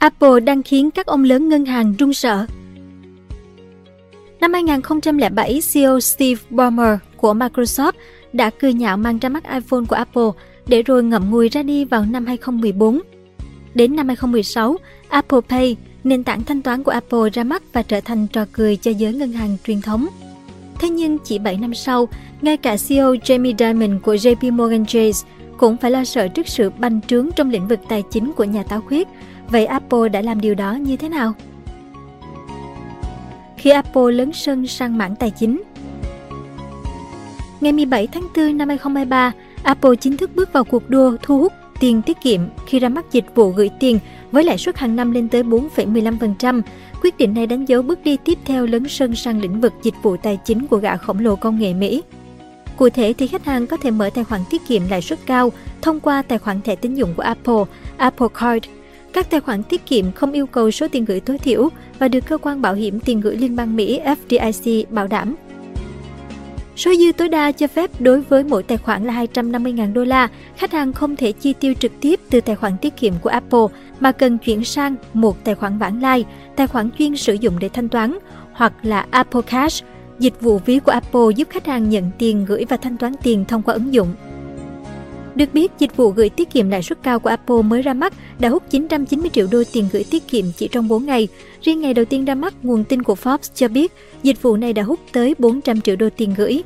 Apple đang khiến các ông lớn ngân hàng run sợ. Năm 2007, CEO Steve Ballmer của Microsoft đã cười nhạo mang ra mắt iPhone của Apple để rồi ngậm ngùi ra đi vào năm 2014. Đến năm 2016, Apple Pay, nền tảng thanh toán của Apple ra mắt và trở thành trò cười cho giới ngân hàng truyền thống. Thế nhưng chỉ 7 năm sau, ngay cả CEO Jamie Dimon của JP Morgan Chase cũng phải lo sợ trước sự bành trướng trong lĩnh vực tài chính của nhà táo khuyết Vậy Apple đã làm điều đó như thế nào? Khi Apple lớn sân sang mảng tài chính Ngày 17 tháng 4 năm 2023, Apple chính thức bước vào cuộc đua thu hút tiền tiết kiệm khi ra mắt dịch vụ gửi tiền với lãi suất hàng năm lên tới 4,15%. Quyết định này đánh dấu bước đi tiếp theo lớn sân sang lĩnh vực dịch vụ tài chính của gã khổng lồ công nghệ Mỹ. Cụ thể thì khách hàng có thể mở tài khoản tiết kiệm lãi suất cao thông qua tài khoản thẻ tín dụng của Apple, Apple Card các tài khoản tiết kiệm không yêu cầu số tiền gửi tối thiểu và được cơ quan bảo hiểm tiền gửi Liên bang Mỹ FDIC bảo đảm. Số dư tối đa cho phép đối với mỗi tài khoản là 250.000 đô la, khách hàng không thể chi tiêu trực tiếp từ tài khoản tiết kiệm của Apple mà cần chuyển sang một tài khoản vãng lai, tài khoản chuyên sử dụng để thanh toán, hoặc là Apple Cash, dịch vụ ví của Apple giúp khách hàng nhận tiền gửi và thanh toán tiền thông qua ứng dụng. Được biết, dịch vụ gửi tiết kiệm lãi suất cao của Apple mới ra mắt đã hút 990 triệu đô tiền gửi tiết kiệm chỉ trong 4 ngày. Riêng ngày đầu tiên ra mắt, nguồn tin của Forbes cho biết dịch vụ này đã hút tới 400 triệu đô tiền gửi.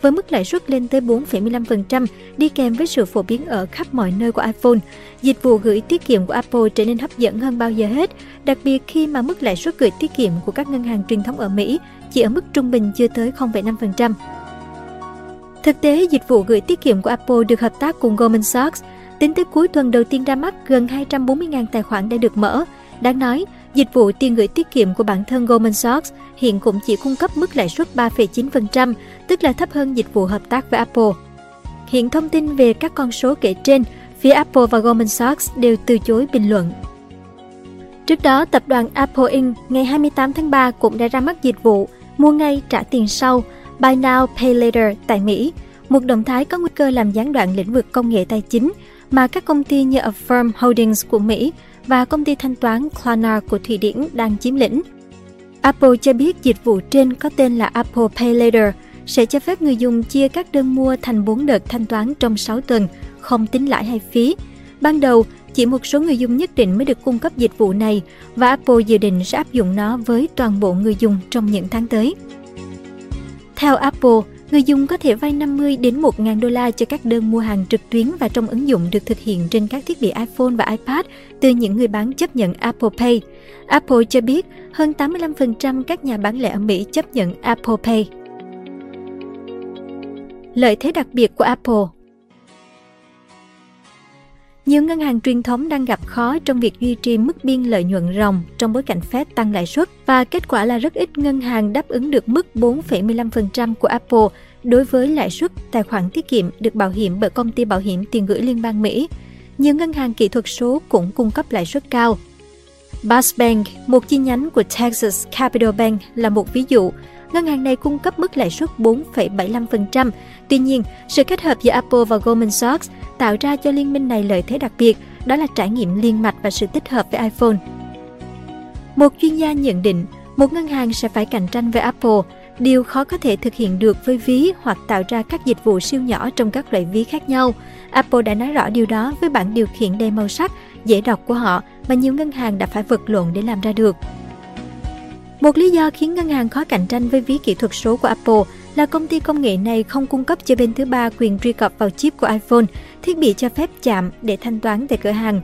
Với mức lãi suất lên tới 4,15% đi kèm với sự phổ biến ở khắp mọi nơi của iPhone, dịch vụ gửi tiết kiệm của Apple trở nên hấp dẫn hơn bao giờ hết, đặc biệt khi mà mức lãi suất gửi tiết kiệm của các ngân hàng truyền thống ở Mỹ chỉ ở mức trung bình chưa tới 0,5%. Thực tế, dịch vụ gửi tiết kiệm của Apple được hợp tác cùng Goldman Sachs. Tính tới cuối tuần đầu tiên ra mắt, gần 240.000 tài khoản đã được mở. Đáng nói, dịch vụ tiền gửi tiết kiệm của bản thân Goldman Sachs hiện cũng chỉ cung cấp mức lãi suất 3,9%, tức là thấp hơn dịch vụ hợp tác với Apple. Hiện thông tin về các con số kể trên, phía Apple và Goldman Sachs đều từ chối bình luận. Trước đó, tập đoàn Apple Inc. ngày 28 tháng 3 cũng đã ra mắt dịch vụ mua ngay trả tiền sau – Buy Now, Pay Later tại Mỹ, một động thái có nguy cơ làm gián đoạn lĩnh vực công nghệ tài chính mà các công ty như Affirm Holdings của Mỹ và công ty thanh toán Klarna của Thụy Điển đang chiếm lĩnh. Apple cho biết dịch vụ trên có tên là Apple Pay Later sẽ cho phép người dùng chia các đơn mua thành 4 đợt thanh toán trong 6 tuần, không tính lãi hay phí. Ban đầu, chỉ một số người dùng nhất định mới được cung cấp dịch vụ này và Apple dự định sẽ áp dụng nó với toàn bộ người dùng trong những tháng tới. Theo Apple, người dùng có thể vay 50 đến 1.000 đô la cho các đơn mua hàng trực tuyến và trong ứng dụng được thực hiện trên các thiết bị iPhone và iPad từ những người bán chấp nhận Apple Pay. Apple cho biết hơn 85% các nhà bán lẻ ở Mỹ chấp nhận Apple Pay. Lợi thế đặc biệt của Apple nhiều ngân hàng truyền thống đang gặp khó trong việc duy trì mức biên lợi nhuận ròng trong bối cảnh Fed tăng lãi suất và kết quả là rất ít ngân hàng đáp ứng được mức 4,15% của Apple đối với lãi suất tài khoản tiết kiệm được bảo hiểm bởi công ty bảo hiểm tiền gửi liên bang Mỹ. Nhiều ngân hàng kỹ thuật số cũng cung cấp lãi suất cao. Bass Bank, một chi nhánh của Texas Capital Bank là một ví dụ. Ngân hàng này cung cấp mức lãi suất 4,75%. Tuy nhiên, sự kết hợp giữa Apple và Goldman Sachs tạo ra cho liên minh này lợi thế đặc biệt, đó là trải nghiệm liên mạch và sự tích hợp với iPhone. Một chuyên gia nhận định, một ngân hàng sẽ phải cạnh tranh với Apple, điều khó có thể thực hiện được với ví hoặc tạo ra các dịch vụ siêu nhỏ trong các loại ví khác nhau. Apple đã nói rõ điều đó với bản điều khiển đầy màu sắc, dễ đọc của họ mà nhiều ngân hàng đã phải vật lộn để làm ra được. Một lý do khiến ngân hàng khó cạnh tranh với ví kỹ thuật số của Apple là công ty công nghệ này không cung cấp cho bên thứ ba quyền truy cập vào chip của iPhone, thiết bị cho phép chạm để thanh toán tại cửa hàng.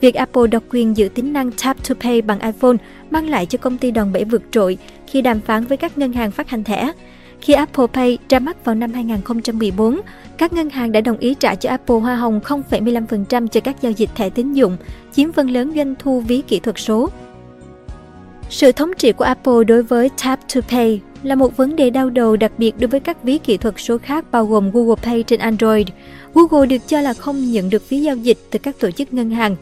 Việc Apple độc quyền giữ tính năng Tap to Pay bằng iPhone mang lại cho công ty đòn bẩy vượt trội khi đàm phán với các ngân hàng phát hành thẻ. Khi Apple Pay ra mắt vào năm 2014, các ngân hàng đã đồng ý trả cho Apple hoa hồng 0,15% cho các giao dịch thẻ tín dụng, chiếm phần lớn doanh thu ví kỹ thuật số. Sự thống trị của Apple đối với Tap to Pay là một vấn đề đau đầu đặc biệt đối với các ví kỹ thuật số khác bao gồm Google Pay trên Android. Google được cho là không nhận được phí giao dịch từ các tổ chức ngân hàng.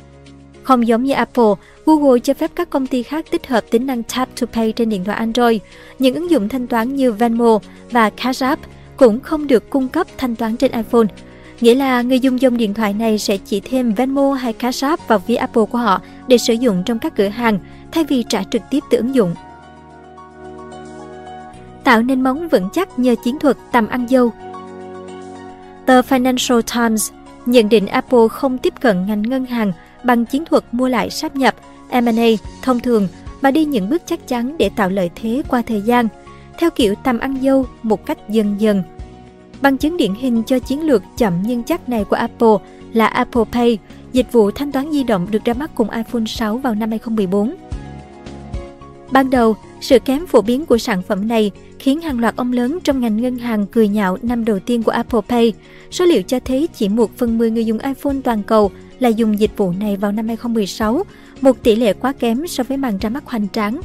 Không giống như Apple, Google cho phép các công ty khác tích hợp tính năng Tap to Pay trên điện thoại Android. Những ứng dụng thanh toán như Venmo và Cash App cũng không được cung cấp thanh toán trên iPhone. Nghĩa là người dùng dòng điện thoại này sẽ chỉ thêm Venmo hay Cash App vào ví Apple của họ để sử dụng trong các cửa hàng – thay vì trả trực tiếp từ ứng dụng. Tạo nên móng vững chắc nhờ chiến thuật tầm ăn dâu. Tờ Financial Times nhận định Apple không tiếp cận ngành ngân hàng bằng chiến thuật mua lại sáp nhập M&A thông thường mà đi những bước chắc chắn để tạo lợi thế qua thời gian, theo kiểu tầm ăn dâu một cách dần dần. Bằng chứng điển hình cho chiến lược chậm nhưng chắc này của Apple là Apple Pay, dịch vụ thanh toán di động được ra mắt cùng iPhone 6 vào năm 2014. Ban đầu, sự kém phổ biến của sản phẩm này khiến hàng loạt ông lớn trong ngành ngân hàng cười nhạo năm đầu tiên của Apple Pay. Số liệu cho thấy chỉ 1 phần 10 người dùng iPhone toàn cầu là dùng dịch vụ này vào năm 2016, một tỷ lệ quá kém so với màn ra mắt hoành tráng.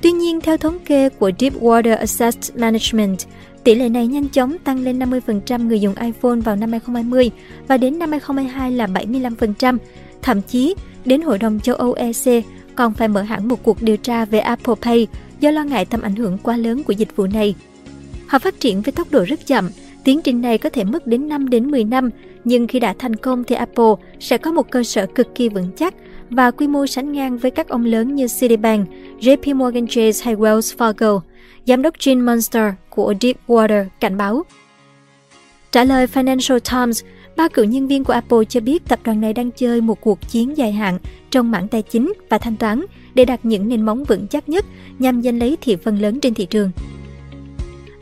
Tuy nhiên, theo thống kê của Deepwater Asset Management, tỷ lệ này nhanh chóng tăng lên 50% người dùng iPhone vào năm 2020 và đến năm 2022 là 75%. Thậm chí, đến Hội đồng châu Âu EC, còn phải mở hẳn một cuộc điều tra về Apple Pay do lo ngại tầm ảnh hưởng quá lớn của dịch vụ này. Họ phát triển với tốc độ rất chậm, tiến trình này có thể mất đến 5 đến 10 năm, nhưng khi đã thành công thì Apple sẽ có một cơ sở cực kỳ vững chắc và quy mô sánh ngang với các ông lớn như Citibank, JP Morgan Chase hay Wells Fargo. Giám đốc Gene Munster của Deepwater cảnh báo. Trả lời Financial Times, Ba cựu nhân viên của Apple cho biết tập đoàn này đang chơi một cuộc chiến dài hạn trong mảng tài chính và thanh toán để đạt những nền móng vững chắc nhất nhằm giành lấy thị phần lớn trên thị trường.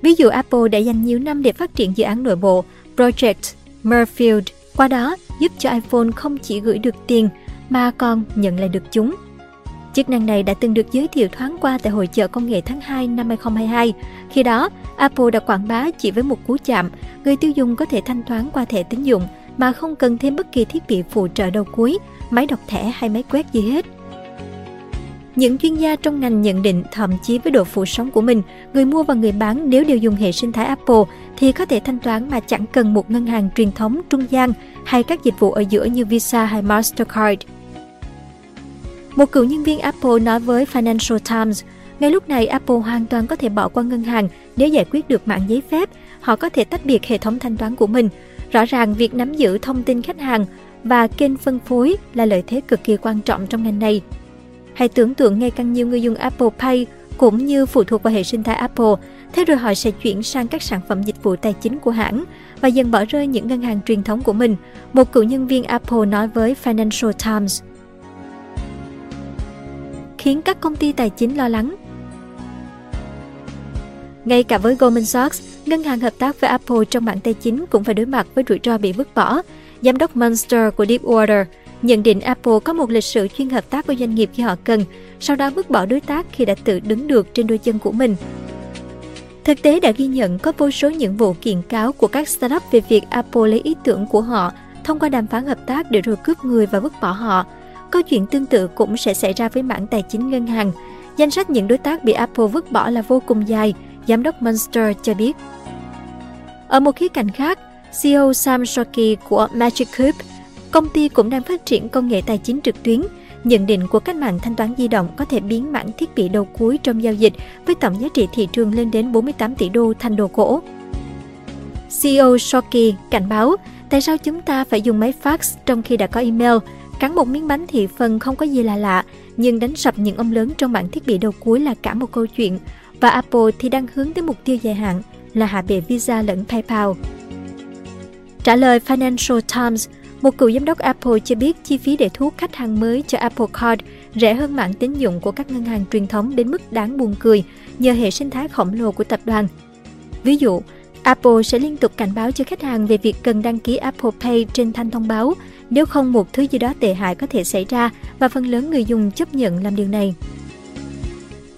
Ví dụ Apple đã dành nhiều năm để phát triển dự án nội bộ Project Murfield, qua đó giúp cho iPhone không chỉ gửi được tiền mà còn nhận lại được chúng. Chức năng này đã từng được giới thiệu thoáng qua tại hội chợ công nghệ tháng 2 năm 2022. Khi đó, Apple đã quảng bá chỉ với một cú chạm, người tiêu dùng có thể thanh toán qua thẻ tín dụng mà không cần thêm bất kỳ thiết bị phụ trợ đầu cuối, máy đọc thẻ hay máy quét gì hết. Những chuyên gia trong ngành nhận định thậm chí với độ phủ sóng của mình, người mua và người bán nếu đều dùng hệ sinh thái Apple thì có thể thanh toán mà chẳng cần một ngân hàng truyền thống trung gian hay các dịch vụ ở giữa như Visa hay Mastercard. Một cựu nhân viên Apple nói với Financial Times, ngay lúc này Apple hoàn toàn có thể bỏ qua ngân hàng nếu giải quyết được mạng giấy phép, họ có thể tách biệt hệ thống thanh toán của mình. Rõ ràng việc nắm giữ thông tin khách hàng và kênh phân phối là lợi thế cực kỳ quan trọng trong ngành này. Hãy tưởng tượng ngay càng nhiều người dùng Apple Pay cũng như phụ thuộc vào hệ sinh thái Apple, thế rồi họ sẽ chuyển sang các sản phẩm dịch vụ tài chính của hãng và dần bỏ rơi những ngân hàng truyền thống của mình, một cựu nhân viên Apple nói với Financial Times khiến các công ty tài chính lo lắng. Ngay cả với Goldman Sachs, ngân hàng hợp tác với Apple trong mảng tài chính cũng phải đối mặt với rủi ro bị vứt bỏ. Giám đốc Munster của Deepwater nhận định Apple có một lịch sử chuyên hợp tác với doanh nghiệp khi họ cần, sau đó vứt bỏ đối tác khi đã tự đứng được trên đôi chân của mình. Thực tế đã ghi nhận có vô số những vụ kiện cáo của các startup về việc Apple lấy ý tưởng của họ thông qua đàm phán hợp tác để rồi cướp người và vứt bỏ họ – Câu chuyện tương tự cũng sẽ xảy ra với mảng tài chính ngân hàng. Danh sách những đối tác bị Apple vứt bỏ là vô cùng dài, giám đốc Monster cho biết. Ở một khía cạnh khác, CEO Sam Shockey của Magic Cube, công ty cũng đang phát triển công nghệ tài chính trực tuyến. Nhận định của cách mạng thanh toán di động có thể biến mảng thiết bị đầu cuối trong giao dịch với tổng giá trị thị trường lên đến 48 tỷ đô thành đồ cổ. CEO Shockey cảnh báo, tại sao chúng ta phải dùng máy fax trong khi đã có email? Cắn một miếng bánh thì phần không có gì là lạ, nhưng đánh sập những ông lớn trong bản thiết bị đầu cuối là cả một câu chuyện. Và Apple thì đang hướng tới mục tiêu dài hạn là hạ bệ Visa lẫn PayPal. Trả lời Financial Times, một cựu giám đốc Apple cho biết chi phí để thu hút khách hàng mới cho Apple Card rẻ hơn mạng tín dụng của các ngân hàng truyền thống đến mức đáng buồn cười nhờ hệ sinh thái khổng lồ của tập đoàn. Ví dụ, Apple sẽ liên tục cảnh báo cho khách hàng về việc cần đăng ký Apple Pay trên thanh thông báo, nếu không một thứ gì đó tệ hại có thể xảy ra và phần lớn người dùng chấp nhận làm điều này.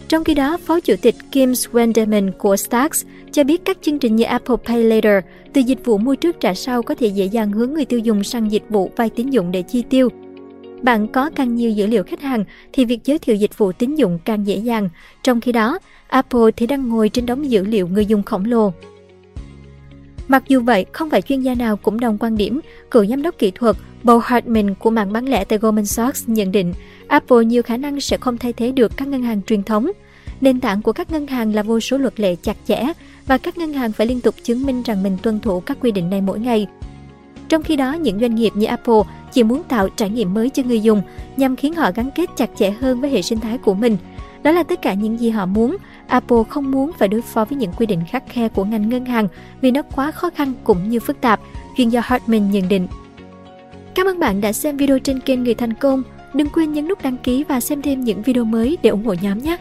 Trong khi đó, Phó Chủ tịch Kim Swenderman của Starks cho biết các chương trình như Apple Pay Later, từ dịch vụ mua trước trả sau có thể dễ dàng hướng người tiêu dùng sang dịch vụ vay tín dụng để chi tiêu. Bạn có càng nhiều dữ liệu khách hàng thì việc giới thiệu dịch vụ tín dụng càng dễ dàng. Trong khi đó, Apple thì đang ngồi trên đống dữ liệu người dùng khổng lồ. Mặc dù vậy, không phải chuyên gia nào cũng đồng quan điểm, cựu giám đốc kỹ thuật Bo Hartman của mạng bán lẻ tại Goldman Sachs nhận định Apple nhiều khả năng sẽ không thay thế được các ngân hàng truyền thống. Nền tảng của các ngân hàng là vô số luật lệ chặt chẽ và các ngân hàng phải liên tục chứng minh rằng mình tuân thủ các quy định này mỗi ngày. Trong khi đó, những doanh nghiệp như Apple chỉ muốn tạo trải nghiệm mới cho người dùng nhằm khiến họ gắn kết chặt chẽ hơn với hệ sinh thái của mình – đó là tất cả những gì họ muốn. Apple không muốn phải đối phó với những quy định khắc khe của ngành ngân hàng vì nó quá khó khăn cũng như phức tạp, chuyên gia Hartman nhận định. Cảm ơn bạn đã xem video trên kênh Người Thành Công. Đừng quên nhấn nút đăng ký và xem thêm những video mới để ủng hộ nhóm nhé!